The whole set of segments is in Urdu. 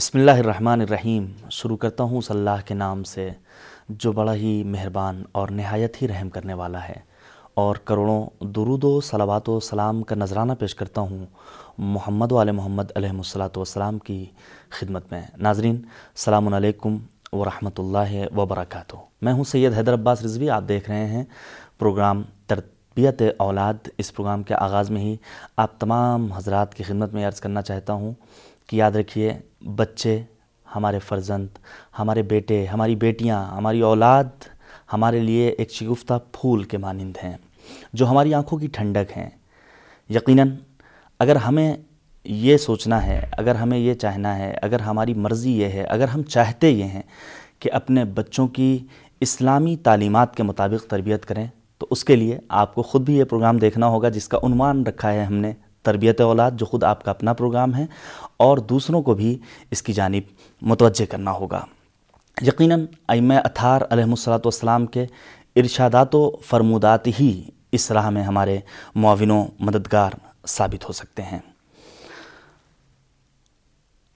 بسم اللہ الرحمن الرحیم۔ شروع کرتا ہوں صلی اللہ کے نام سے، جو بڑا ہی مہربان اور نہایت ہی رحم کرنے والا ہے۔ اور کروڑوں درود و صلوات و سلام کا نذرانہ پیش کرتا ہوں محمد و علیہ محمد علیہ الصلاۃ والسلام کی خدمت میں۔ ناظرین، السلام علیکم ورحمۃ اللہ وبرکاتہ۔ میں ہوں سید حیدر عباس رضوی۔ آپ دیکھ رہے ہیں پروگرام تربیت اولاد۔ اس پروگرام کے آغاز میں ہی آپ تمام حضرات کی خدمت میں عرض کرنا چاہتا ہوں کہ یاد رکھیے، بچے، ہمارے فرزند، ہمارے بیٹے، ہماری بیٹیاں، ہماری اولاد ہمارے لیے ایک شگفتہ پھول کے مانند ہیں، جو ہماری آنکھوں کی ٹھنڈک ہیں۔ یقیناً اگر ہمیں یہ سوچنا ہے، اگر ہمیں یہ چاہنا ہے، اگر ہماری مرضی یہ ہے، اگر ہم چاہتے یہ ہیں کہ اپنے بچوں کی اسلامی تعلیمات کے مطابق تربیت کریں، تو اس کے لیے آپ کو خود بھی یہ پروگرام دیکھنا ہوگا جس کا عنوان رکھا ہے ہم نے تربیت اولاد جو خود آپ کا اپنا پروگرام ہے اور دوسروں کو بھی اس کی جانب متوجہ کرنا ہوگا۔ یقیناً ائمہ اتھار علیہ الصلاۃ والسلام کے ارشادات و فرمودات ہی اس راہ میں ہمارے معاون و مددگار ثابت ہو سکتے ہیں۔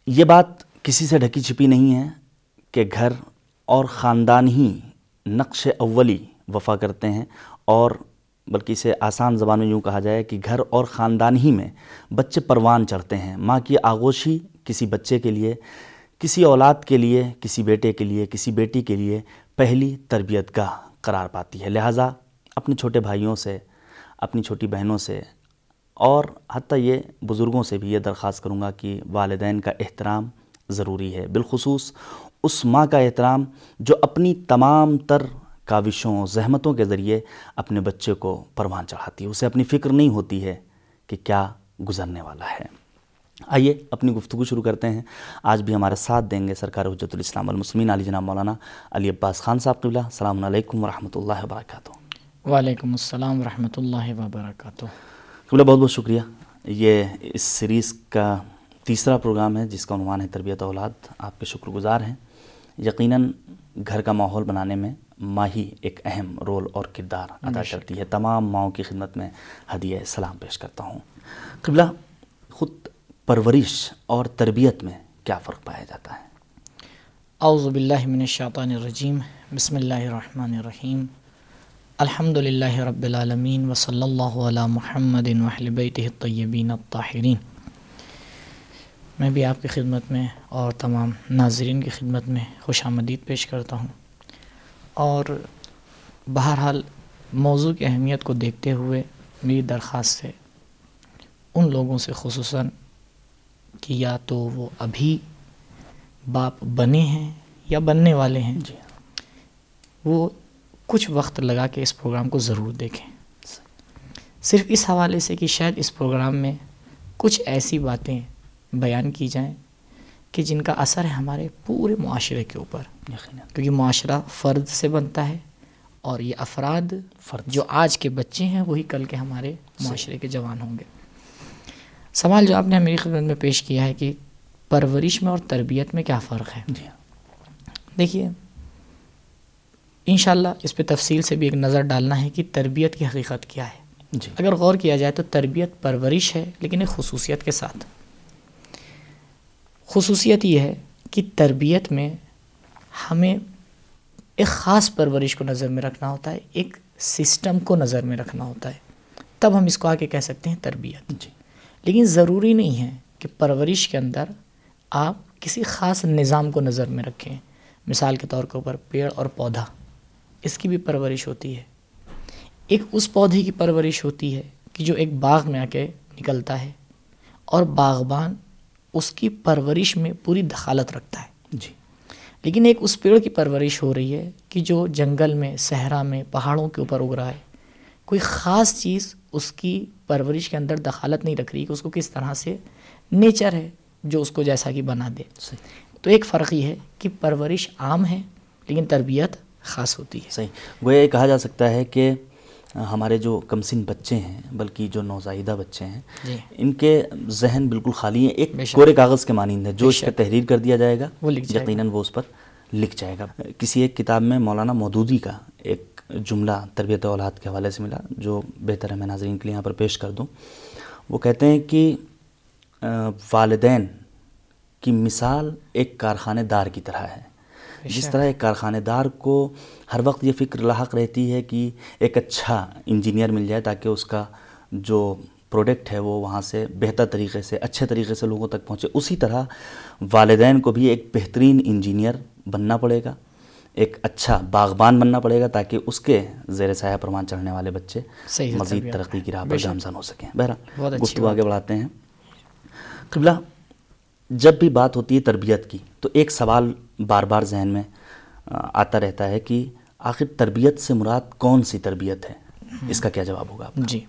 یہ بات کسی سے ڈھکی چھپی نہیں ہے کہ گھر اور خاندان ہی نقش اولی وفا کرتے ہیں اور بلکہ اسے آسان زبان میں یوں کہا جائے کہ گھر اور خاندان ہی میں بچے پروان چڑھتے ہیں۔ ماں کی آغوشی کسی بچے کے لیے، کسی اولاد کے لیے، کسی بیٹے کے لیے، کسی بیٹی کے لیے پہلی تربیت گاہ قرار پاتی ہے۔ لہٰذا اپنے چھوٹے بھائیوں سے، اپنی چھوٹی بہنوں سے اور حتیٰ یہ بزرگوں سے بھی یہ درخواست کروں گا کہ والدین کا احترام ضروری ہے۔ بالخصوص اس ماں کا احترام جو اپنی تمام تر کاوشوں زحمتوں کے ذریعے اپنے بچے کو پروان چڑھاتی ہے۔ اسے اپنی فکر نہیں ہوتی ہے کہ کیا گزرنے والا ہے۔ آئیے اپنی گفتگو شروع کرتے ہیں۔ آج بھی ہمارے ساتھ دیں گے سرکار حجت الاسلام المسلمین علی جناب مولانا علی عباس خان صاحب قبلہ۔ السلام علیکم ورحمۃ اللہ وبرکاتہ۔ وعلیکم السلام ورحمۃ اللہ وبرکاتہ۔ قبلہ بہت بہت شکریہ۔ یہ اس سیریز کا تیسرا پروگرام ہے جس کا عنوان ہے تربیت اولاد۔ آپ کے شکر گزار ہیں۔ یقیناً گھر کا ماحول بنانے میں ماں ہی ایک اہم رول اور کردار ادا کرتی ہے۔ تمام ماؤں کی خدمت میں ہدیہ سلام پیش کرتا ہوں۔ قبلہ خود پرورش اور تربیت میں کیا فرق پایا جاتا ہے؟ اعوذ باللہ من الشیطان الرجیم۔ بسم اللہ الرحمن الرحیم۔ الحمد للہ رب العالمین۔ و صلی اللہ علی محمد بیتہ الطیبین الطاہرین۔ میں بھی آپ کی خدمت میں اور تمام ناظرین کی خدمت میں خوش آمدید پیش کرتا ہوں۔ اور بہرحال موضوع کی اہمیت کو دیکھتے ہوئے میری درخواست ہے ان لوگوں سے خصوصاً کہ یا تو وہ ابھی باپ بنے ہیں یا بننے والے ہیں۔ جی وہ کچھ وقت لگا کے اس پروگرام کو ضرور دیکھیں۔ صرف اس حوالے سے کہ شاید اس پروگرام میں کچھ ایسی باتیں بیان کی جائیں کہ جن کا اثر ہے ہمارے پورے معاشرے کے اوپر۔ کیونکہ معاشرہ فرد سے بنتا ہے اور یہ افراد فرد جو آج کے بچے ہیں وہی کل کے ہمارے معاشرے کے جوان ہوں گے۔ سوال جو آپ نے میری خدمت میں پیش کیا ہے کہ پرورش میں اور تربیت میں کیا فرق ہے؟ جی دیکھیے انشاءاللہ اس پہ تفصیل سے بھی ایک نظر ڈالنا ہے کہ تربیت کی حقیقت کیا ہے۔ جی۔ اگر غور کیا جائے تو تربیت پرورش ہے لیکن ایک خصوصیت کے ساتھ۔ خصوصیت یہ ہے کہ تربیت میں ہمیں ایک خاص پرورش کو نظر میں رکھنا ہوتا ہے ایک سسٹم کو نظر میں رکھنا ہوتا ہے۔ تب ہم اس کو آگے کہہ سکتے ہیں تربیت۔ جی۔ لیکن ضروری نہیں ہے کہ پرورش کے اندر آپ کسی خاص نظام کو نظر میں رکھیں۔ مثال کے طور کے اوپر پیڑ اور پودا اس کی بھی پرورش ہوتی ہے۔ ایک اس پودے کی پرورش ہوتی ہے کہ جو ایک باغ میں آ کے نکلتا ہے اور باغبان اس کی پرورش میں پوری دخالت رکھتا ہے۔ جی۔ لیکن ایک اس پیڑ کی پرورش ہو رہی ہے کہ جو جنگل میں صحرا میں پہاڑوں کے اوپر اگ رہا ہے۔ کوئی خاص چیز اس کی پرورش کے اندر دخالت نہیں رکھ رہی کہ اس کو کس طرح سے نیچر ہے جو اس کو جیسا کہ بنا دے۔ صحیح۔ تو ایک فرق یہ ہے کہ پرورش عام ہے لیکن تربیت خاص ہوتی ہے۔ صحیح۔ گویا یہ کہا جا سکتا ہے کہ ہمارے جو کمسن بچے ہیں بلکہ جو نوزائیدہ بچے ہیں جی ان کے ذہن بالکل خالی ہیں ایک۔ کورے کاغذ کے مانند ہے جو اس پہ۔ تحریر کر دیا جائے گا۔ یقیناً وہ اس پر لکھ جائے گا کسی ایک کتاب میں مولانا مودودی کا ایک جملہ تربیت اولاد کے حوالے سے ملا جو بہتر ہے میں ناظرین کے لیے یہاں پر پیش کر دوں وہ کہتے ہیں کہ والدین کی مثال ایک کارخانے دار کی طرح ہے جس طرح ایک کارخانے دار کو ہر وقت یہ فکر لاحق رہتی ہے کہ ایک اچھا انجینئر مل جائے تاکہ اس کا جو پروڈکٹ ہے وہ وہاں سے بہتر طریقے سے اچھے طریقے سے لوگوں تک پہنچے۔ اسی طرح والدین کو بھی ایک بہترین انجینئر بننا پڑے گا ایک اچھا باغبان بننا پڑے گا تاکہ اس کے زیر سایہ پروان چڑھنے والے بچے مزید ترقی کی راہ پر گامزن ہو سکیں۔ بہرحال گفتگو آگے بڑھاتے ہیں۔ قبلہ جب بھی بات ہوتی ہے تربیت کی تو ایک سوال بار بار ذہن میں آتا رہتا ہے کہ آخر تربیت سے مراد کون سی تربیت ہے؟ اس کا کیا جواب ہوگا جی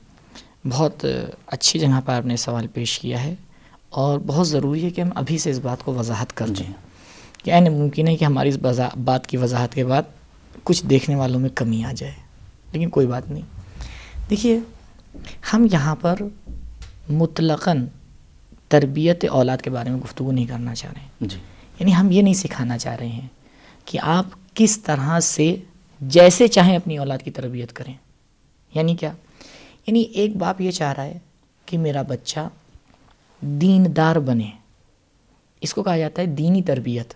بہت اچھی جگہ پر آپ نے سوال پیش کیا ہے اور بہت ضروری ہے کہ ہم ابھی سے اس بات کو وضاحت کر دیں۔ کہ این ممکن ہے کہ ہماری اس بات کی وضاحت کے بعد کچھ دیکھنے والوں میں کمی آ جائے لیکن کوئی بات نہیں۔ دیکھیے ہم یہاں پر مطلقاً تربیت اولاد کے بارے میں گفتگو نہیں کرنا چاہ رہے ہیں۔ جی۔ یعنی ہم یہ نہیں سکھانا چاہ رہے ہیں کہ آپ کس طرح سے جیسے چاہیں اپنی اولاد کی تربیت کریں۔ یعنی کیا؟ یعنی ایک باپ یہ چاہ رہا ہے کہ میرا بچہ دیندار بنے۔ اس کو کہا جاتا ہے دینی تربیت۔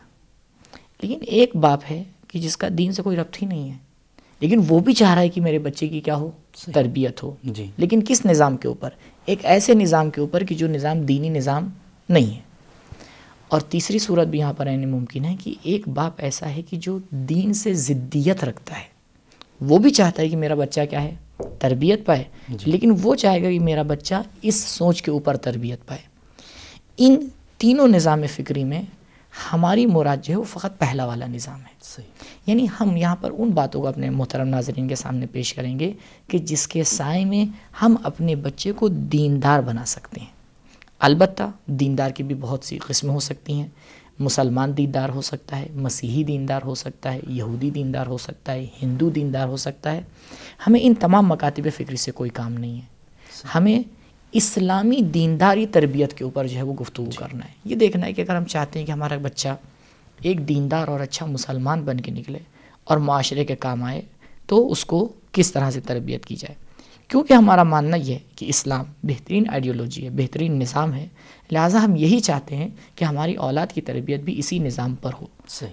لیکن ایک باپ ہے کہ جس کا دین سے کوئی ربط ہی نہیں ہے۔ لیکن وہ بھی چاہ رہا ہے کہ میرے بچے کی کیا ہو؟ تربیت ہو۔ جی۔ لیکن کس نظام کے اوپر؟ ایک ایسے نظام کے اوپر کہ جو نظام دینی نظام نہیں ہے۔ اور تیسری صورت بھی یہاں پر رہنے ممکن ہے کہ ایک باپ ایسا ہے کہ جو دین سے ضدیت رکھتا ہے۔ وہ بھی چاہتا ہے کہ میرا بچہ کیا ہے؟ تربیت پائے۔ جی۔ لیکن وہ چاہے گا کہ میرا بچہ اس سوچ کے اوپر تربیت پائے۔ ان تینوں نظام فکری میں ہماری مراد جو ہے وہ فقط پہلا والا نظام ہے۔ صحیح۔ یعنی ہم یہاں پر ان باتوں کو اپنے محترم ناظرین کے سامنے پیش کریں گے کہ جس کے سائے میں ہم اپنے بچے کو دیندار بنا سکتے ہیں۔ البتہ دیندار کی بھی بہت سی قسمیں ہو سکتی ہیں۔ مسلمان دیندار ہو سکتا ہے مسیحی دیندار ہو سکتا ہے یہودی دیندار ہو سکتا ہے ہندو دیندار ہو سکتا ہے۔ ہمیں ان تمام مکاتب فکری سے کوئی کام نہیں ہے۔ ہمیں اسلامی دینداری تربیت کے اوپر جو ہے وہ گفتگو جی۔ کرنا ہے یہ دیکھنا ہے کہ اگر ہم چاہتے ہیں کہ ہمارا بچہ ایک دیندار اور اچھا مسلمان بن کے نکلے اور معاشرے کے کام آئے تو اس کو کس طرح سے تربیت کی جائے کیونکہ ہمارا ماننا یہ ہے کہ اسلام بہترین آئیڈیولوجی ہے بہترین نظام ہے لہٰذا ہم یہی چاہتے ہیں کہ ہماری اولاد کی تربیت بھی اسی نظام پر ہو۔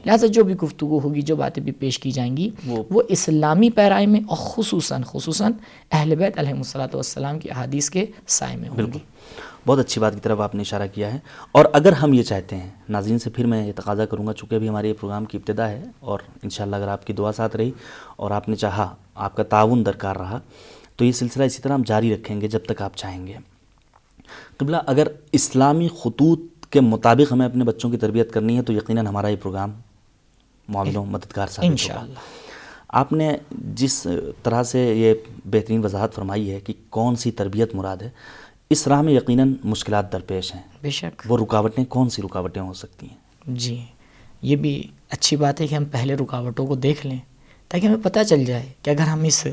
لہٰذا جو بھی گفتگو ہوگی جو باتیں بھی پیش کی جائیں گی وہ اسلامی پیرائی میں اور خصوصاً خصوصاً اہل بیت علیہ الصلاۃ والسلام کی احادیث کے سائے میں ہوگی بہت اچھی بات کی طرف آپ نے اشارہ کیا ہے۔ اور اگر ہم یہ چاہتے ہیں ناظرین سے پھر میں یہ تقاضا کروں گا چونکہ ابھی ہمارے یہ پروگرام کی ابتدا ہے اور انشاءاللہ اگر آپ کی دعا ساتھ رہی اور آپ نے چاہا آپ کا تعاون درکار رہا تو یہ سلسلہ اسی طرح ہم جاری رکھیں گے جب تک آپ چاہیں گے۔ قبلہ اگر اسلامی خطوط کے مطابق ہمیں اپنے بچوں کی تربیت کرنی ہے تو یقیناً ہمارا یہ پروگرام معاملوں مددگار ثابت ہوگا۔ آپ نے جس طرح سے یہ بہترین وضاحت فرمائی ہے کہ کون سی تربیت مراد ہے اس راہ میں یقیناً مشکلات درپیش ہیں۔ بے شک۔ وہ رکاوٹیں کون سی رکاوٹیں ہو سکتی ہیں؟ جی یہ بھی اچھی بات ہے کہ ہم پہلے رکاوٹوں کو دیکھ لیں تاکہ ہمیں پتہ چل جائے کہ اگر ہم اس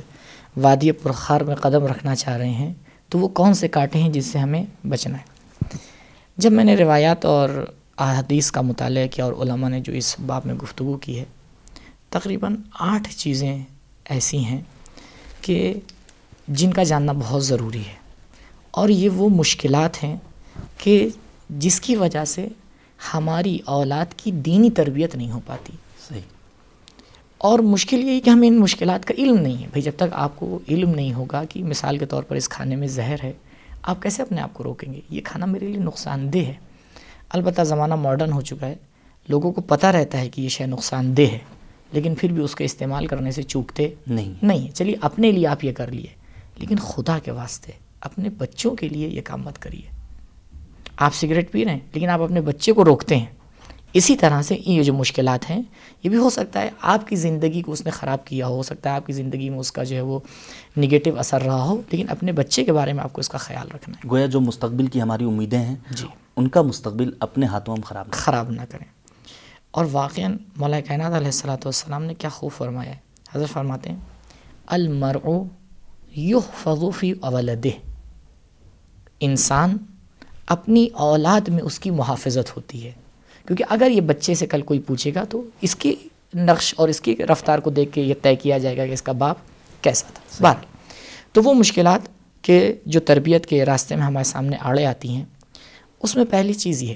وادی پرخار میں قدم رکھنا چاہ رہے ہیں، تو وہ کون سے کاٹے ہیں جس سے ہمیں بچنا ہے؟ جب میں نے روایات اور احادیث کا مطالعہ کیا اور علماء نے جو اس باب میں گفتگو کی ہے، تقریباً آٹھ چیزیں ایسی ہیں کہ جن کا جاننا بہت ضروری ہے۔ اور یہ وہ مشکلات ہیں کہ جس کی وجہ سے ہماری اولاد کی دینی تربیت نہیں ہو پاتی۔ صحیح۔ اور مشکل یہی کہ ہمیں ان مشکلات کا علم نہیں ہے۔ بھائی جب تک آپ کو علم نہیں ہوگا کہ مثال کے طور پر اس کھانے میں زہر ہے آپ کیسے اپنے آپ کو روکیں گے؟ یہ کھانا میرے لیے نقصان دہ ہے۔ البتہ زمانہ ماڈرن ہو چکا ہے۔ لوگوں کو پتہ رہتا ہے کہ یہ شے نقصان دہ ہے لیکن پھر بھی اس کے استعمال کرنے سے چوکتے نہیں نہیں چلیے اپنے لیے آپ یہ کر لیے لیکن خدا کے واسطے اپنے بچوں کے لیے یہ کام مت کریے۔ آپ سگریٹ پی رہے ہیں لیکن آپ اپنے بچے کو روکتے ہیں۔ اسی طرح سے یہ جو مشکلات ہیں یہ بھی ہو سکتا ہے۔ آپ کی زندگی کو اس نے خراب کیا ہو سکتا ہے آپ کی زندگی میں اس کا جو ہے وہ نگیٹو اثر رہا ہو لیکن اپنے بچے کے بارے میں آپ کو اس کا خیال رکھنا ہے۔ گویا جو مستقبل کی ہماری امیدیں ہیں جی۔ ان کا مستقبل اپنے ہاتھوں ہم خراب نہ خراب نہ کریں۔ اور واقعا مولا کائنات علیہ السلاۃ والسلام نے کیا خوب فرمایا ہے۔ حضرت فرماتے ہیں المرع یحفظ فی اولدہ انسان اپنی اولاد میں اس کی محافظت ہوتی ہے۔ کیونکہ اگر یہ بچے سے کل کوئی پوچھے گا تو اس کی نقش اور اس کی رفتار کو دیکھ کے یہ طے کیا جائے گا کہ اس کا باپ کیسا تھا۔ بار تو وہ مشکلات کے جو تربیت کے راستے میں ہمارے سامنے آڑے آتی ہیں اس میں پہلی چیز یہ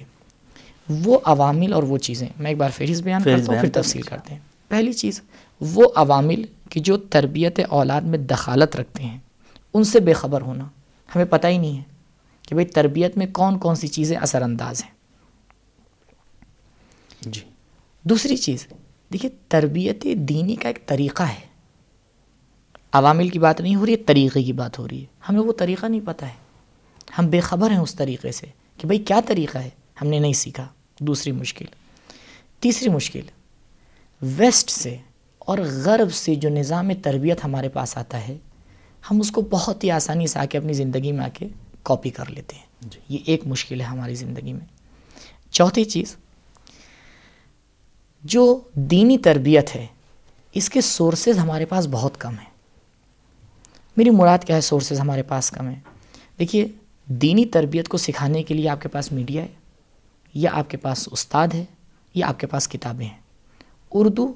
وہ عوامل اور وہ چیزیں میں ایک بار فہرست بیان کرتا ہوں پھر تفصیل۔ کرتے ہیں۔ پہلی چیز وہ عوامل کہ جو تربیت اولاد میں دخالت رکھتے ہیں ان سے بے خبر ہونا ہمیں پتہ ہی نہیں ہے کہ بھئی تربیت میں کون کون سی چیزیں اثر انداز ہیں۔ جی۔ دوسری چیز دیکھیے تربیت دینی کا ایک طریقہ ہے۔ عوامل کی بات نہیں ہو رہی ہے طریقے کی بات ہو رہی ہے۔ ہمیں وہ طریقہ نہیں پتہ ہے۔ ہم بے خبر ہیں اس طریقے سے کہ بھئی کیا طریقہ ہے ہم نے نہیں سیکھا۔ دوسری مشکل۔ تیسری مشکل ویسٹ سے اور غرب سے جو نظام تربیت ہمارے پاس آتا ہے ہم اس کو بہت ہی آسانی سے آ کے اپنی زندگی میں آ کے کاپی کر لیتے ہیں۔ جی۔ یہ ایک مشکل ہے ہماری زندگی میں۔ چوتھی چیز جو دینی تربیت ہے، اس کے سورسز ہمارے پاس بہت کم ہیں۔ میری مراد کیا ہے سورسز ہمارے پاس کم ہیں؟ دیکھیے، دینی تربیت کو سکھانے کے لیے آپ کے پاس میڈیا ہے، یا آپ کے پاس استاد ہے، یا آپ کے پاس کتابیں ہیں۔ اردو،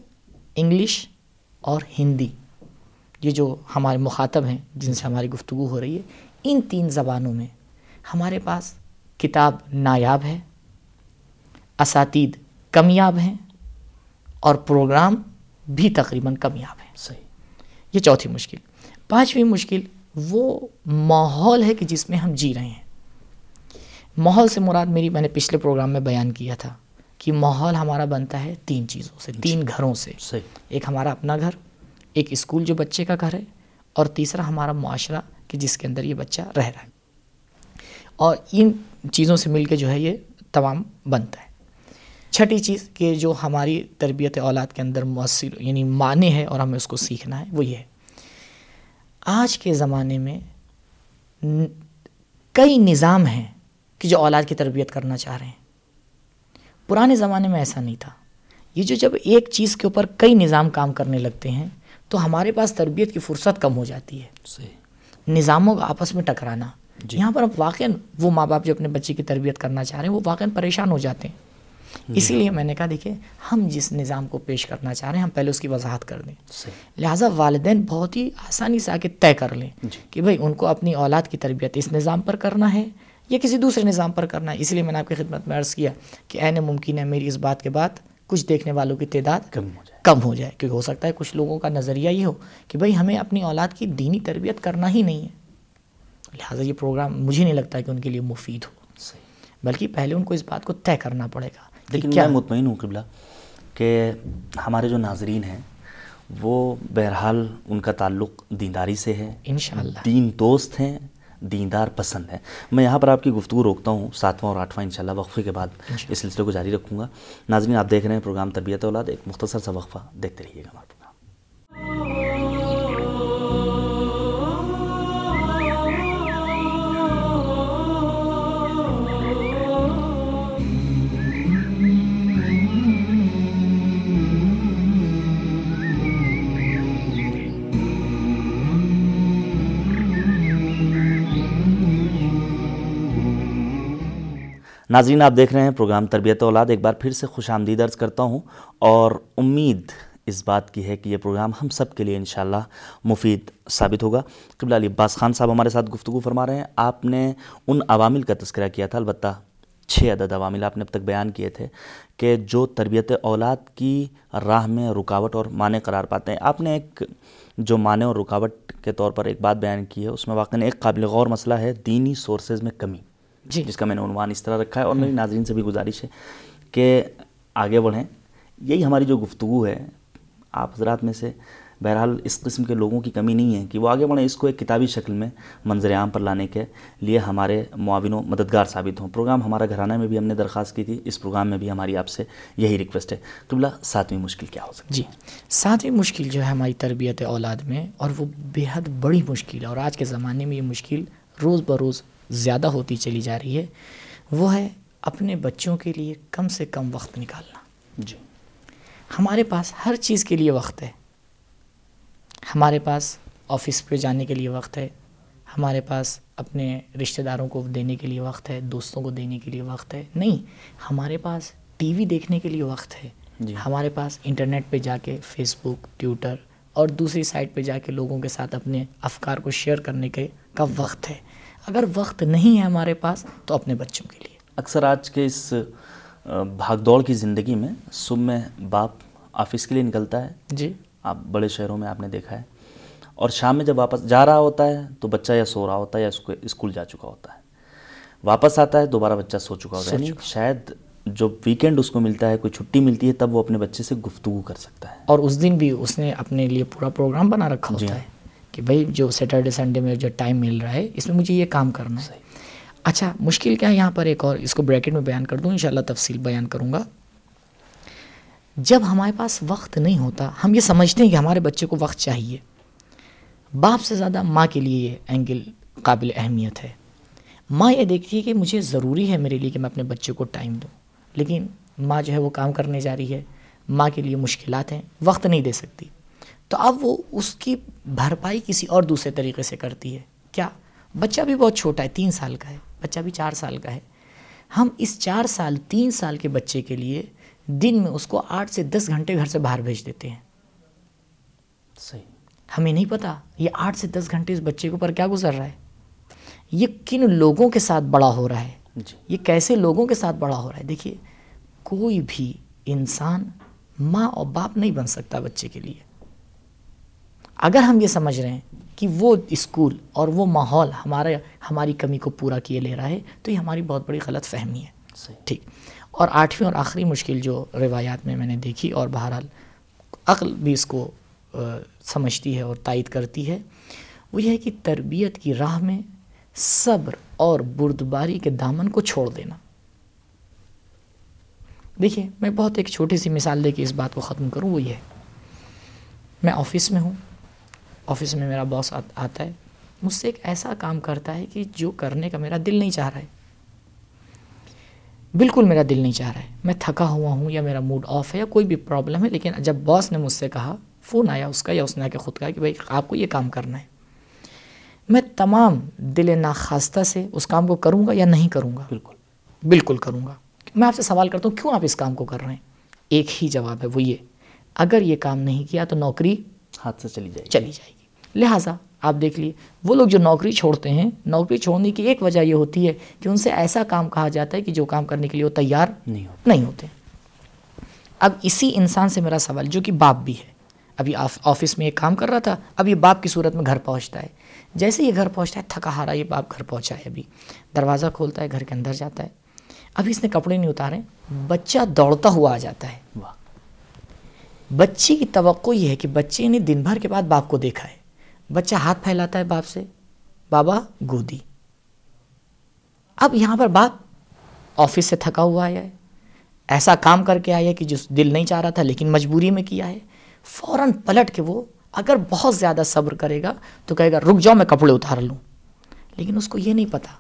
انگلش اور ہندی، یہ جو ہمارے مخاطب ہیں، جن سے ہماری گفتگو ہو رہی ہے، ان تین زبانوں میں ہمارے پاس کتاب نایاب ہے، اساتید کمیاب ہیں اور پروگرام بھی تقریباً کمیاب ہیں صحیح۔ یہ چوتھی مشکل۔ پانچویں مشکل وہ ماحول ہے کہ جس میں ہم جی رہے ہیں۔ ماحول سے مراد میری میں نے پچھلے پروگرام میں بیان کیا تھا کہ ماحول ہمارا بنتا ہے تین چیزوں سے تین گھروں سے۔ صحیح۔ ایک ہمارا اپنا گھر ایک اسکول جو بچے کا گھر ہے اور تیسرا ہمارا معاشرہ کہ جس کے اندر یہ بچہ رہ رہا ہے۔ اور ان چیزوں سے مل کے جو ہے یہ تمام بنتا ہے۔ چھٹی چیز کہ جو ہماری تربیت اولاد کے اندر مؤثر یعنی معنی ہے اور ہمیں اس کو سیکھنا ہے وہ یہ ہے۔ آج کے زمانے میں کئی نظام ہیں کہ جو اولاد کی تربیت کرنا چاہ رہے ہیں۔ پرانے زمانے میں ایسا نہیں تھا۔ یہ جو جب ایک چیز کے اوپر کئی نظام کام کرنے لگتے ہیں تو ہمارے پاس تربیت کی فرصت کم ہو جاتی ہے۔ صحیح۔ نظاموں کا آپس میں ٹکرانا۔ جی۔ یہاں پر اب واقع وہ ماں باپ جو اپنے بچے کی تربیت کرنا چاہ رہے ہیں وہ واقع پریشان ہو جاتے ہیں۔ اسی لیے میں نے کہا دیکھیں ہم جس نظام کو پیش کرنا چاہ رہے ہیں ہم پہلے اس کی وضاحت کر دیں۔ لہٰذا والدین بہت ہی آسانی سے آگے طے کر لیں جی۔ کہ بھائی ان کو اپنی اولاد کی تربیت اس نظام پر کرنا ہے یا کسی دوسرے نظام پر کرنا ہے۔ اس لیے میں نے آپ کی خدمت میں عرض کیا کہ عین ممکن ہے میری اس بات کے بعد کچھ دیکھنے والوں کی تعداد کم ہو جائے۔ کم ہو جائے۔ کیونکہ ہو سکتا ہے کچھ لوگوں کا نظریہ یہ ہو کہ بھائی ہمیں اپنی اولاد کی دینی تربیت کرنا ہی نہیں ہے۔ لہٰذا یہ پروگرام مجھے نہیں لگتا کہ ان کے لیے مفید ہو۔ صحیح۔ بلکہ پہلے ان کو اس بات کو طے کرنا پڑے گا۔ لیکن کیا میں مطمئن ہوں قبلہ کہ ہمارے جو ناظرین ہیں وہ بہرحال ان کا تعلق دینداری سے ہے۔ انشاءاللہ۔ دین دوست ہیں دیندار پسند ہیں۔ میں یہاں پر آپ کی گفتگو روکتا ہوں ساتواں اور آٹھواں انشاءاللہ وقفے کے بعد اس سلسلے کو جاری رکھوں گا۔ ناظرین آپ دیکھ رہے ہیں پروگرام تربیت اولاد ایک مختصر سا وقفہ دیکھتے رہیے گا ہمارا ناظرین، آپ دیکھ رہے ہیں پروگرام تربیت اولاد۔ ایک بار پھر سے خوش آمدید عرض کرتا ہوں اور امید اس بات کی ہے کہ یہ پروگرام ہم سب کے لیے انشاءاللہ مفید ثابت ہوگا۔ قبلہ علی عباس خان صاحب ہمارے ساتھ گفتگو فرما رہے ہیں۔ آپ نے ان عوامل کا تذکرہ کیا تھا، البتہ چھ عدد عوامل آپ نے اب تک بیان کیے تھے کہ جو تربیت اولاد کی راہ میں رکاوٹ اور معنی قرار پاتے ہیں۔ آپ نے ایک جو معنی اور رکاوٹ کے طور پر ایک بات بیان کی ہے، اس میں واقعی ایک قابل غور مسئلہ ہے، دینی سورسز میں کمی۔ جی۔ جس کا میں نے عنوان اس طرح رکھا ہے اور میری ناظرین سے بھی گزارش ہے کہ آگے بڑھیں۔ یہی ہماری جو گفتگو ہے آپ حضرات میں سے بہرحال اس قسم کے لوگوں کی کمی نہیں ہے کہ وہ آگے بڑھیں اس کو ایک کتابی شکل میں منظر عام پر لانے کے لیے ہمارے معاون و مددگار ثابت ہوں۔ پروگرام ہمارا گھرانہ میں بھی ہم نے درخواست کی تھی اس پروگرام میں بھی ہماری آپ سے یہی ریکویسٹ ہے۔ قبلہ ساتویں مشکل کیا ہو سکتی جی۔ ساتویں مشکل جو ہے ہماری تربیت اولاد میں اور وہ بے حد بڑی مشکل ہے اور آج کے زمانے میں یہ مشکل روز بروز زیادہ ہوتی چلی جا رہی ہے وہ ہے اپنے بچوں کے لیے کم سے کم وقت نکالنا۔ جی۔ ہمارے پاس ہر چیز کے لیے وقت ہے۔ ہمارے پاس آفس پہ جانے کے لیے وقت ہے۔ ہمارے پاس اپنے رشتہ داروں کو دینے کے لیے وقت ہے دوستوں کو دینے کے لیے وقت ہے۔ نہیں ہمارے پاس ٹی وی دیکھنے کے لیے وقت ہے۔ جی۔ ہمارے پاس انٹرنیٹ پہ جا کے فیس بک ٹویٹر اور دوسری سائٹ پہ جا کے لوگوں کے ساتھ اپنے افکار کو شیئر کرنے کے کا وقت ہے۔ اگر وقت نہیں ہے ہمارے پاس تو اپنے بچوں کے لیے۔ اکثر آج کے اس بھاگ دوڑ کی زندگی میں صبح میں باپ آفس کے لیے نکلتا ہے۔ جی۔ آپ بڑے شہروں میں آپ نے دیکھا ہے۔ اور شام میں جب واپس جا رہا ہوتا ہے تو بچہ یا سو رہا ہوتا ہے یا اسکول جا چکا ہوتا ہے۔ واپس آتا ہے دوبارہ بچہ سو چکا ہوتا ہے۔ شاید جو ویکینڈ اس کو ملتا ہے کوئی چھٹی ملتی ہے تب وہ اپنے بچے سے گفتگو کر سکتا ہے۔ اور اس دن بھی اس نے اپنے لیے پورا پروگرام بنا رکھا جی ہوتا ہاں۔ ہے۔ کہ بھائی جو سیٹرڈے سنڈے میں جو ٹائم مل رہا ہے اس میں مجھے یہ کام کرنا ہے۔ اچھا مشکل کیا ہے یہاں پر ایک اور اس کو بریکٹ میں بیان کر دوں انشاءاللہ تفصیل بیان کروں گا۔ جب ہمارے پاس وقت نہیں ہوتا ہم یہ سمجھتے ہیں کہ ہمارے بچے کو وقت چاہیے۔ باپ سے زیادہ ماں کے لیے یہ اینگل قابل اہمیت ہے۔ ماں یہ دیکھتی ہے کہ مجھے ضروری ہے میرے لیے کہ میں اپنے بچے کو ٹائم دوں۔ لیکن ماں جو ہے وہ کام کرنے جا رہی ہے۔ ماں کے لیے مشکلات ہیں وقت نہیں دے سکتی۔ تو اب وہ اس کی بھرپائی کسی اور دوسرے طریقے سے کرتی ہے۔ کیا؟ بچہ بھی بہت چھوٹا ہے تین سال کا ہے۔ بچہ بھی چار سال کا ہے۔ ہم اس چار سال تین سال کے بچے کے لیے دن میں اس کو آٹھ سے دس گھنٹے گھر سے باہر بھیج دیتے ہیں۔ صحیح۔ ہمیں نہیں پتا یہ آٹھ سے دس گھنٹے اس بچے کے اوپر کیا گزر رہا ہے۔ یہ کن لوگوں کے ساتھ بڑا ہو رہا ہے؟ جی۔ یہ کیسے لوگوں کے ساتھ بڑا ہو رہا ہے؟ دیکھیے کوئی بھی انسان ماں اور باپ نہیں بن سکتا بچے کے لیے۔ اگر ہم یہ سمجھ رہے ہیں کہ وہ اسکول اور وہ ماحول ہمارے ہماری کمی کو پورا کیے لے رہا ہے تو یہ ہماری بہت بڑی غلط فہمی ہے۔ ٹھیک۔ اور آٹھویں اور آخری مشکل جو روایات میں میں نے دیکھی اور بہرحال عقل بھی اس کو سمجھتی ہے اور تائید کرتی ہے وہ یہ ہے کہ تربیت کی راہ میں صبر اور بردباری کے دامن کو چھوڑ دینا۔ دیکھیے میں بہت ایک چھوٹی سی مثال دے کے اس بات کو ختم کروں وہ یہ ہے۔ میں آفس میں ہوں۔ آفس میں میرا باس آتا ہے مجھ سے ایک ایسا کام کرتا ہے کہ جو کرنے کا میرا دل نہیں چاہ رہا ہے۔ بالکل میرا دل نہیں چاہ رہا ہے۔ میں تھکا ہوا ہوں یا میرا موڈ آف ہے یا کوئی بھی پرابلم ہے لیکن جب باس نے مجھ سے کہا فون آیا اس کا یا اس نے آ کے خود کہا کہ بھائی آپ کو یہ کام کرنا ہے۔ میں تمام دل ناخواستہ سے اس کام کو کروں گا یا نہیں کروں گا؟ بالکل۔ بالکل کروں گا۔ میں آپ سے سوال کرتا ہوں کیوں آپ اس کام کو کر رہے ہیں؟ ایک ہی جواب ہے وہ یہ۔ اگر یہ کام نہیں کیا تو نوکری ہاتھ سے چلی جائے گی۔ چلی جائے گی۔ لہٰذا آپ دیکھ لیے وہ لوگ جو نوکری چھوڑتے ہیں نوکری چھوڑنے کی ایک وجہ یہ ہوتی ہے کہ ان سے ایسا کام کہا جاتا ہے کہ جو کام کرنے کے لیے وہ تیار نہیں ہوتا نہیں ہوتے۔ اب اسی انسان سے میرا سوال جو کہ باپ بھی ہے۔ ابھی آفس میں ایک کام کر رہا تھا اب یہ باپ کی صورت میں گھر پہنچتا ہے۔ جیسے یہ گھر پہنچتا ہے تھکا ہارا یہ باپ گھر پہنچا ہے ابھی۔ دروازہ کھولتا ہے گھر کے اندر جاتا ہے۔ ابھی اس نے کپڑے نہیں اتارے بچہ دوڑتا ہوا آ جاتا ہے۔ واہ۔ بچے کی توقع یہ ہے کہ بچے نے دن بھر کے بعد باپ کو دیکھا ہے۔ بچہ ہاتھ پھیلاتا ہے باپ سے۔ بابا گودی۔ اب یہاں پر باپ آفس سے تھکا ہوا آیا ہے۔ ایسا کام کر کے آیا ہے کہ جو دل نہیں چاہ رہا تھا لیکن مجبوری میں کیا ہے۔ فوراً پلٹ کے وہ اگر بہت زیادہ صبر کرے گا تو کہے گا، رک جاؤ، میں کپڑے اتار لوں۔ لیکن اس کو یہ نہیں پتا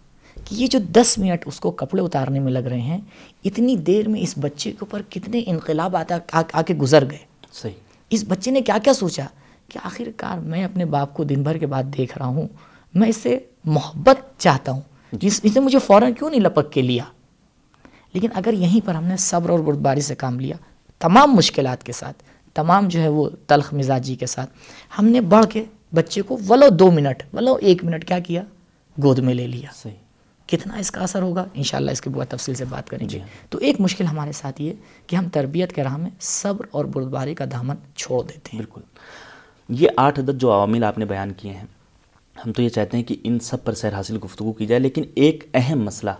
کہ یہ جو دس منٹ اس کو کپڑے اتارنے میں لگ رہے ہیں، اتنی دیر میں اس بچے کے اوپر کتنے انقلاب آتا آ کے گزر گئے۔ صحیح۔ اس بچے نے کیا کیا سوچا؟ کہ آخر کار میں اپنے باپ کو دن بھر کے بعد دیکھ رہا ہوں میں اس سے محبت چاہتا ہوں۔ جس اسے مجھے فوراً کیوں نہیں لپک کے لیا؟ لیکن اگر یہیں پر ہم نے صبر اور بردباری سے کام لیا تمام مشکلات کے ساتھ تمام جو ہے وہ تلخ مزاجی کے ساتھ ہم نے بڑھ کے بچے کو ولو دو منٹ ولو ایک منٹ کیا کیا؟ گود میں لے لیا۔ صحیح۔ کتنا اس کا اثر ہوگا؟ انشاءاللہ اس کی بہت تفصیل سے بات کریں گے۔ جی۔ تو ایک مشکل ہمارے ساتھ یہ کہ ہم تربیت کے راہ میں صبر اور بردباری کا دامن چھوڑ دیتے ہیں۔ بالکل۔ یہ آٹھ عدد جو عوامل آپ نے بیان کیے ہیں ہم تو یہ چاہتے ہیں کہ ان سب پر سیر حاصل گفتگو کی جائے لیکن ایک اہم مسئلہ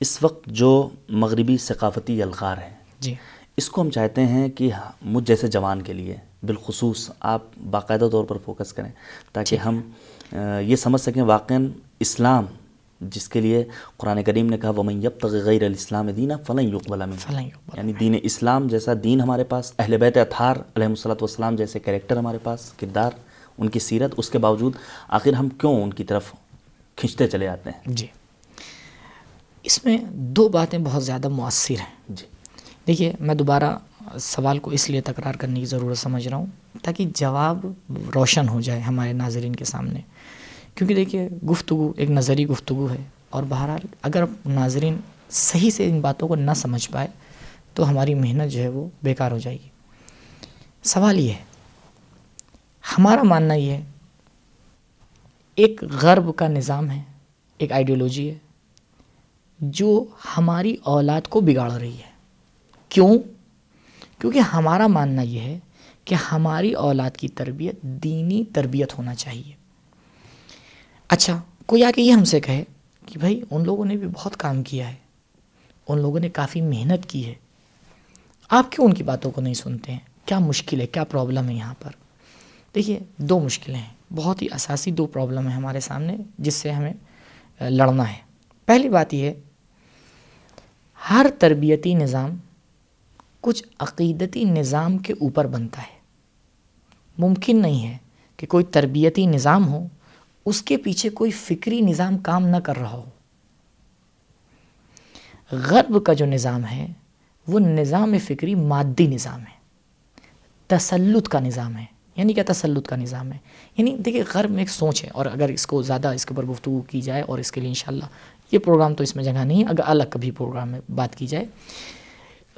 اس وقت جو مغربی ثقافتی یلغار ہے۔ جی۔ اس کو ہم چاہتے ہیں کہ مجھ جیسے جوان کے لیے بالخصوص آپ باقاعدہ طور پر فوکس کریں تاکہ ہم یہ سمجھ سکیں واقعا اسلام جس کے لیے قرآن کریم نے کہا ومن یبتغ غیر الاسلام دینا فلن یقبل فلاں یعنی دین اسلام جیسا دین ہمارے پاس اہل بیت اطہار علیہ الصلاۃ والسلام جیسے کریکٹر ہمارے پاس کردار ان کی سیرت اس کے باوجود آخر ہم کیوں ان کی طرف کھنچتے چلے جاتے ہیں؟ جی۔ اس میں دو باتیں بہت زیادہ مؤثر ہیں۔ جی۔ دیکھیے میں دوبارہ سوال کو اس لیے تکرار کرنے کی ضرورت سمجھ رہا ہوں تاکہ جواب روشن ہو جائے ہمارے ناظرین کے سامنے۔ کیونکہ دیکھیے گفتگو ایک نظری گفتگو ہے اور بہرحال اگر ناظرین صحیح سے ان باتوں کو نہ سمجھ پائے تو ہماری محنت جو ہے وہ بیکار ہو جائے گی۔ سوال یہ ہے، ہمارا ماننا یہ ہے، ایک غرب کا نظام ہے، ایک آئیڈیولوجی ہے، جو ہماری اولاد کو بگاڑ رہی ہے۔ کیوں؟ کیونکہ ہمارا ماننا یہ ہے کہ ہماری اولاد کی تربیت دینی تربیت ہونا چاہیے۔ اچھا کوئی آ کے یہ ہم سے کہے کہ بھائی ان لوگوں نے بھی بہت کام کیا ہے، ان لوگوں نے کافی محنت کی ہے۔ آپ کیوں ان کی باتوں کو نہیں سنتے ہیں؟ کیا مشکل ہے؟ کیا پرابلم ہے یہاں پر؟ دیکھیے، دو مشکلیں ہیں۔ بہت ہی اساسی دو پرابلم ہیں ہمارے سامنے جس سے ہمیں لڑنا ہے۔ پہلی بات یہ ہے، ہر تربیتی نظام کچھ عقیدتی نظام کے اوپر بنتا ہے۔ ممکن نہیں ہے کہ کوئی تربیتی نظام ہو اس کے پیچھے کوئی فکری نظام کام نہ کر رہا ہو۔ غرب کا جو نظام ہے، وہ نظام فکری مادی نظام ہے۔ تسلط کا نظام ہے۔ یعنی کیا تسلط کا نظام ہے؟ یعنی دیکھیے، غرب میں ایک سوچ ہے اور اگر اس کو زیادہ اس کے اوپر گفتگو کی جائے اور اس کے لیے انشاءاللہ یہ پروگرام تو اس میں جگہ نہیں ہے اگر الگ کبھی پروگرام میں بات کی جائے۔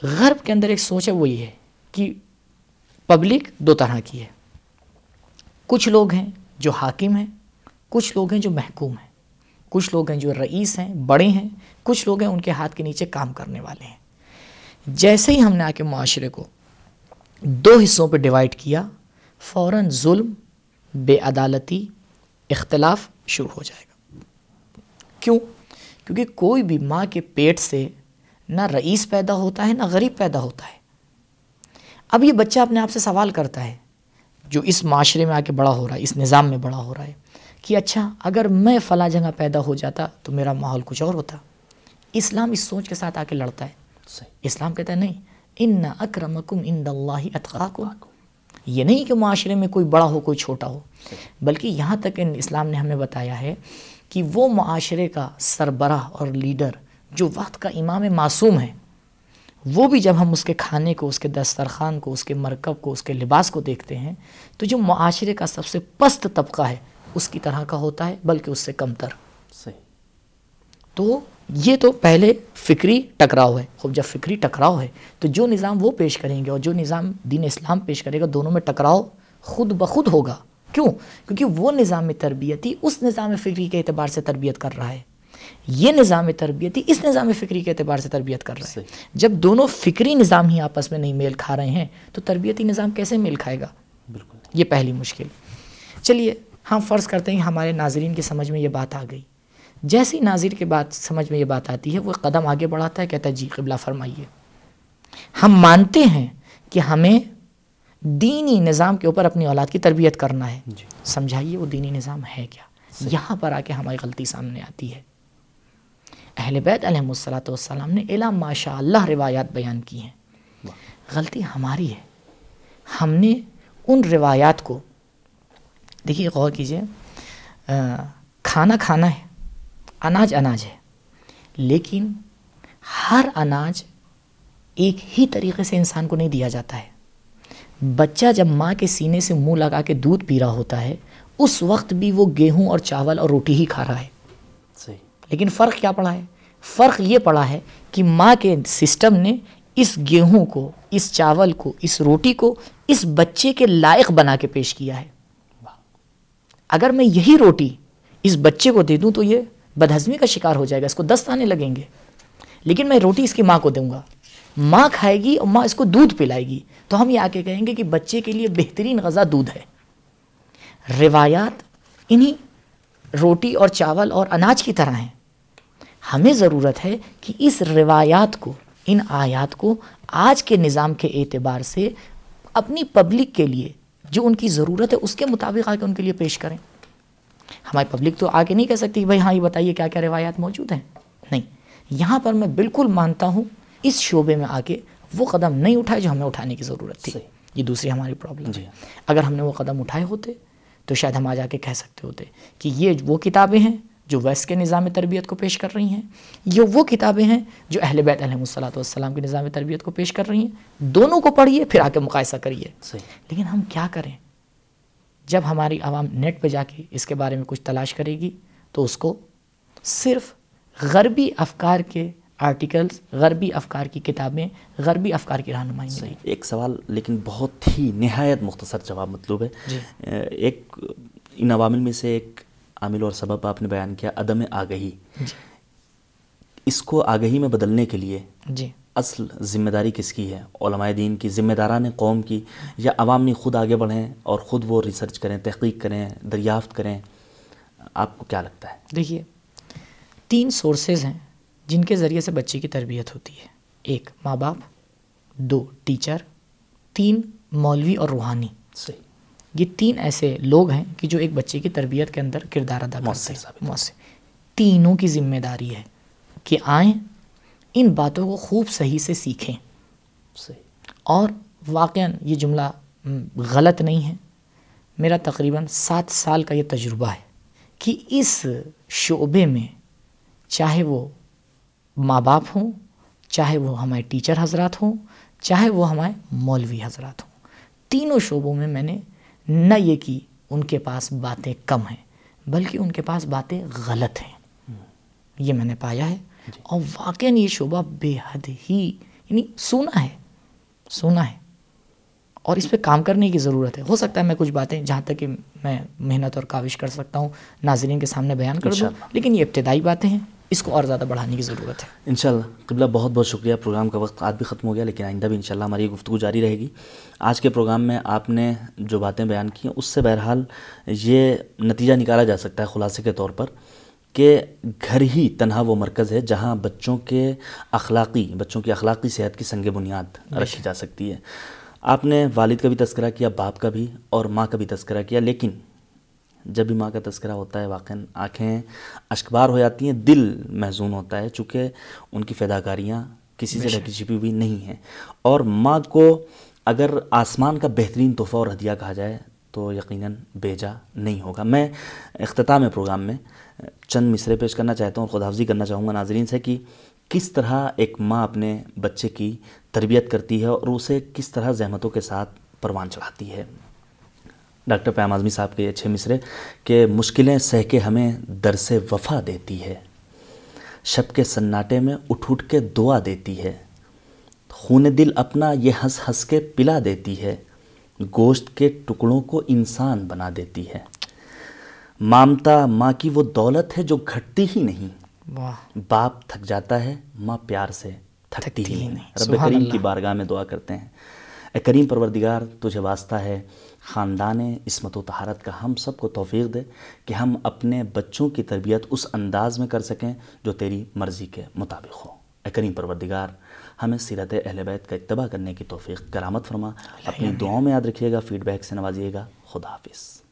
غرب کے اندر ایک سوچ ہے، وہ یہ ہے کہ پبلک دو طرح کی ہے۔ کچھ لوگ ہیں جو حاکم ہیں کچھ لوگ ہیں جو محکوم ہیں، کچھ لوگ ہیں جو رئیس ہیں، بڑے ہیں، کچھ لوگ ہیں ان کے ہاتھ کے نیچے کام کرنے والے ہیں۔ جیسے ہی ہم نے آ کے معاشرے کو دو حصوں پہ ڈیوائڈ کیا، فوراً ظلم، بے عدالتی، اختلاف شروع ہو جائے گا۔ کیوں؟ کیونکہ کوئی بھی ماں کے پیٹ سے نہ رئیس پیدا ہوتا ہے، نہ غریب پیدا ہوتا ہے۔ اب یہ بچہ اپنے آپ سے سوال کرتا ہے، جو اس معاشرے میں آ کے بڑا ہو رہا ہے، اس نظام میں بڑا ہو رہا ہے کہ اچھا اگر میں فلاں جگہ پیدا ہو جاتا تو میرا ماحول کچھ اور ہوتا۔ اسلام اس سوچ کے ساتھ آ کے لڑتا ہے۔ اسلام کہتا ہے نہیں ان اکرمکم ان اللہ اتقاکم یہ نہیں کہ معاشرے میں کوئی بڑا ہو کوئی چھوٹا ہو بلکہ یہاں تک ان اسلام نے ہمیں بتایا ہے کہ وہ معاشرے کا سربراہ اور لیڈر جو وقت کا امام معصوم ہے وہ بھی جب ہم اس کے کھانے کو اس کے دسترخوان کو اس کے مرکب کو اس کے لباس کو دیکھتے ہیں تو جو معاشرے کا سب سے پست طبقہ ہے اس کی طرح کا ہوتا ہے بلکہ اس سے کم تر۔ تو یہ تو پہلے فکری ٹکراؤ ہے۔ خوب جب فکری ٹکراؤ ہے تو جو نظام وہ پیش کریں گے اور جو نظام دین اسلام پیش کرے گا دونوں میں ٹکراؤ خود بخود ہوگا۔ کیوں؟ کیونکہ وہ نظام تربیتی اس نظام فکری کے اعتبار سے تربیت کر رہا ہے۔ یہ نظام تربیتی اس نظام فکری کے اعتبار سے تربیت کر رہا ہے۔ جب دونوں فکری نظام ہی آپس میں نہیں میل کھا رہے ہیں تو تربیتی نظام کیسے میل کھائے گا؟ بالکل۔ یہ پہلی مشکل۔ چلیے ہم فرض کرتے ہیں ہمارے ناظرین کی سمجھ میں یہ بات آ گئی۔ جیسی ناظر کے بات سمجھ میں یہ بات آتی ہے وہ قدم آگے بڑھاتا ہے کہتا ہے جی قبلہ فرمائیے۔ ہم مانتے ہیں کہ ہمیں دینی نظام کے اوپر اپنی اولاد کی تربیت کرنا ہے۔ جی۔ سمجھائیے وہ دینی نظام ہے کیا؟ یہاں پر آ کے ہماری غلطی سامنے آتی ہے۔ اہل بیت علیہ السلاۃ والسلام نے الا ماشاء اللہ روایات بیان کی ہیں۔ غلطی ہماری ہے۔ ہم نے ان روایات کو دیکھیے غور کیجیے۔ کھانا کھانا ہے اناج اناج ہے۔ لیکن ہر اناج ایک ہی طریقے سے انسان کو نہیں دیا جاتا ہے۔ بچہ جب ماں کے سینے سے منہ لگا کے دودھ پی رہا ہوتا ہے اس وقت بھی وہ گیہوں اور چاول اور روٹی ہی کھا رہا ہے۔ صحیح۔ لیکن فرق کیا پڑا ہے؟ فرق یہ پڑا ہے کہ ماں کے سسٹم نے اس گیہوں کو اس چاول کو اس روٹی کو اس بچے کے لائق بنا کے پیش کیا ہے۔ اگر میں یہی روٹی اس بچے کو دے دوں تو یہ بدہضمی کا شکار ہو جائے گا، اس کو دست آنے لگیں گے۔ لیکن میں روٹی اس کی ماں کو دوں گا۔ ماں کھائے گی اور ماں اس کو دودھ پلائے گی۔ تو ہم یہ آ کے کہیں گے کہ بچے کے لیے بہترین غذا دودھ ہے۔ روایات انہی روٹی اور چاول اور اناج کی طرح ہیں۔ ہمیں ضرورت ہے کہ اس روایات کو، ان آیات کو آج کے نظام کے اعتبار سے اپنی پبلک کے لیے جو ان کی ضرورت ہے اس کے مطابق آ کے ان کے لیے پیش کریں۔ ہماری پبلک تو آگے نہیں کہہ سکتی بھائی ہاں یہ بتائیے کیا کیا روایات موجود ہیں؟ نہیں۔ یہاں پر میں بالکل مانتا ہوں اس شعبے میں آ کے وہ قدم نہیں اٹھائے جو ہمیں اٹھانے کی ضرورت تھی۔ یہ دوسری ہماری پرابلم جی۔ اگر ہم نے وہ قدم اٹھائے ہوتے تو شاید ہم آ جا کے کہہ سکتے ہوتے کہ یہ وہ کتابیں ہیں جو ویسٹ کے نظام تربیت کو پیش کر رہی ہیں یہ وہ کتابیں ہیں جو اہل بیت علیہ الصلاۃ والسلام کے نظام تربیت کو پیش کر رہی ہیں۔ دونوں کو پڑھیے پھر آ کے مقاصہ کریے۔ لیکن ہم کیا کریں؟ جب ہماری عوام نیٹ پہ جا کے اس کے بارے میں کچھ تلاش کرے گی تو اس کو صرف غربی افکار کے آرٹیکلز غربی افکار کی کتابیں غربی افکار کی رہنمائی صحیح۔ ایک سوال لیکن بہت ہی نہایت مختصر جواب مطلوب ہے۔ جی۔ ایک ان عوامل میں سے ایک عامل اور سبب آپ نے بیان کیا عدم آگہی۔ جی۔ اس کو آگہی میں بدلنے کے لیے جی۔ اصل ذمہ داری کس کی ہے؟ علماء دین کی ذمہ داران قوم کی یا عوامی خود آگے بڑھیں اور خود وہ ریسرچ کریں تحقیق کریں دریافت کریں؟ آپ کو کیا لگتا ہے؟ دیکھیے تین سورسز ہیں جن کے ذریعے سے بچے کی تربیت ہوتی ہے۔ ایک ماں باپ دو ٹیچر تین مولوی اور روحانی۔ صحیح۔ یہ تین ایسے لوگ ہیں کہ جو ایک بچے کی تربیت کے اندر کردار ادا کرتے ہیں۔ مؤثر۔ تینوں کی ذمہ داری ہے کہ آئیں ان باتوں کو خوب صحیح سے سیکھیں۔ صحیح۔ اور واقعاً یہ جملہ غلط نہیں ہے۔ میرا تقریباً سات سال کا یہ تجربہ ہے کہ اس شعبے میں چاہے وہ ماں باپ ہوں چاہے وہ ہمارے ٹیچر حضرات ہوں چاہے وہ ہمارے مولوی حضرات ہوں تینوں شعبوں میں میں نے نہ یہ کہ ان کے پاس باتیں کم ہیں بلکہ ان کے پاس باتیں غلط ہیں۔ یہ میں نے پایا ہے۔ اور واقعاً یہ شعبہ بے حد ہی یعنی سونا ہے سونا ہے۔ اور اس پہ کام کرنے کی ضرورت ہے۔ ہو سکتا ہے میں کچھ باتیں جہاں تک کہ میں محنت اور کاوش کر سکتا ہوں ناظرین کے سامنے بیان کر دوں۔ لیکن یہ ابتدائی باتیں ہیں۔ اس کو اور زیادہ بڑھانے کی ضرورت ہے۔ انشاءاللہ قبلہ بہت بہت شکریہ پروگرام کا وقت آج بھی ختم ہو گیا لیکن آئندہ بھی انشاءاللہ ہماری گفتگو جاری رہے گی۔ آج کے پروگرام میں آپ نے جو باتیں بیان کی ہیں اس سے بہرحال یہ نتیجہ نکالا جا سکتا ہے خلاصے کے طور پر کہ گھر ہی تنہا وہ مرکز ہے جہاں بچوں کے اخلاقی بچوں کی اخلاقی صحت کی سنگ بنیاد رکھی جا سکتی ہے۔ آپ نے والد کا بھی تذکرہ کیا باپ کا بھی اور ماں کا بھی تذکرہ کیا لیکن جب بھی ماں کا تذکرہ ہوتا ہے واقعا آنکھیں اشکبار ہو جاتی ہیں دل محزون ہوتا ہے چونکہ ان کی فداکاریاں کسی سے ڈھکی چھپی ہوئی نہیں ہیں۔ اور ماں کو اگر آسمان کا بہترین تحفہ اور ہدیہ کہا جائے تو یقیناً بیجا نہیں ہوگا۔ میں اختتام پروگرام میں چند مصرے پیش کرنا چاہتا ہوں خدا حافظی کرنا چاہوں گا۔ ناظرین سے کہ کس طرح ایک ماں اپنے بچے کی تربیت کرتی ہے اور اسے کس طرح زحمتوں کے ساتھ پروان چڑھاتی ہے۔ ڈاکٹر پیام اعظمی صاحب کے اچھے مصرے کہ مشکلیں سہ کے ہمیں درس وفا دیتی ہے شب کے سناٹے میں اٹھ اٹھ کے دعا دیتی ہے خون دل اپنا یہ ہنس ہنس کے پلا دیتی ہے گوشت کے ٹکڑوں کو انسان بنا دیتی ہے۔ مامتا ماں کی وہ دولت ہے جو گھٹتی ہی نہیں۔ باپ تھک جاتا ہے ماں پیار سے تھکتی ہی ہی نہیں۔ رب کریم۔ کی بارگاہ میں دعا کرتے ہیں۔ اے کریم پروردگار تجھے واسطہ ہے۔ خاندان عصمت و طہارت کا ہم سب کو توفیق دے کہ ہم اپنے بچوں کی تربیت اس انداز میں کر سکیں جو تیری مرضی کے مطابق ہو۔ اے کریم پروردگار ہمیں سیرت اہل بیت کا اتباع کرنے کی توفیق کرامت فرما اپنی دعاؤں میں یاد رکھیے گا فیڈ بیک سے نوازیے گا خدا حافظ۔